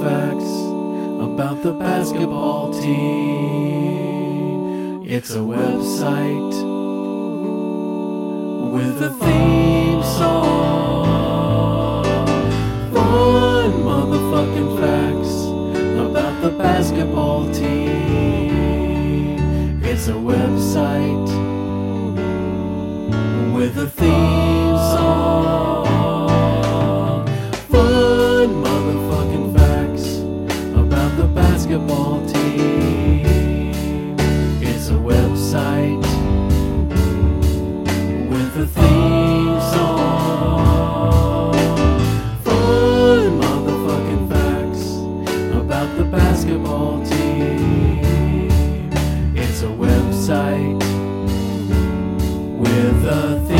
facts about the basketball team. It's a website with a theme song. Fun motherfucking facts about the basketball team. It's a website with a theme. basketball team. It's a website with a theme song. Fun motherfucking facts about the basketball team. It's a website with a theme